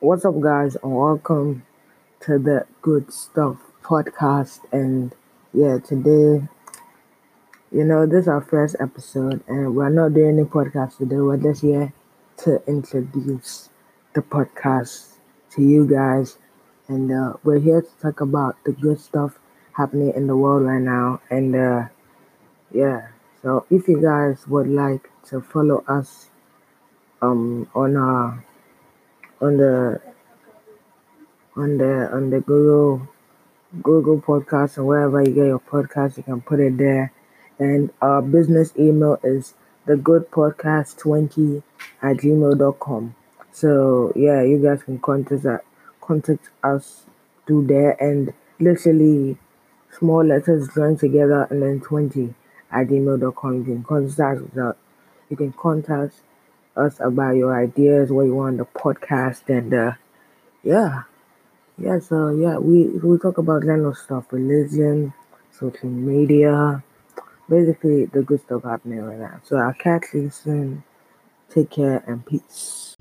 what's up, guys, and welcome to the Good Stuff podcast. And yeah, today, you know, this is our first episode, and we're not doing any podcast today. We're just here to introduce the podcast to you guys, and uh, we're here to talk about the good stuff happening in the world right now. And uh, yeah, so if you guys would like to follow us um on our on the on the on the Google Google Podcast or wherever you get your podcast, you can put it there. And our business email is the good podcast 20 at gmail.com. So yeah, you guys can contact us contact us through there and literally small letters joined together and then 20 at gmail.com. You can contact us you can contact us about your ideas, what you want the podcast and uh yeah. Yeah, so yeah, we we talk about general stuff, religion, social media, basically the good stuff happening right now. So I'll catch you soon. Take care and peace.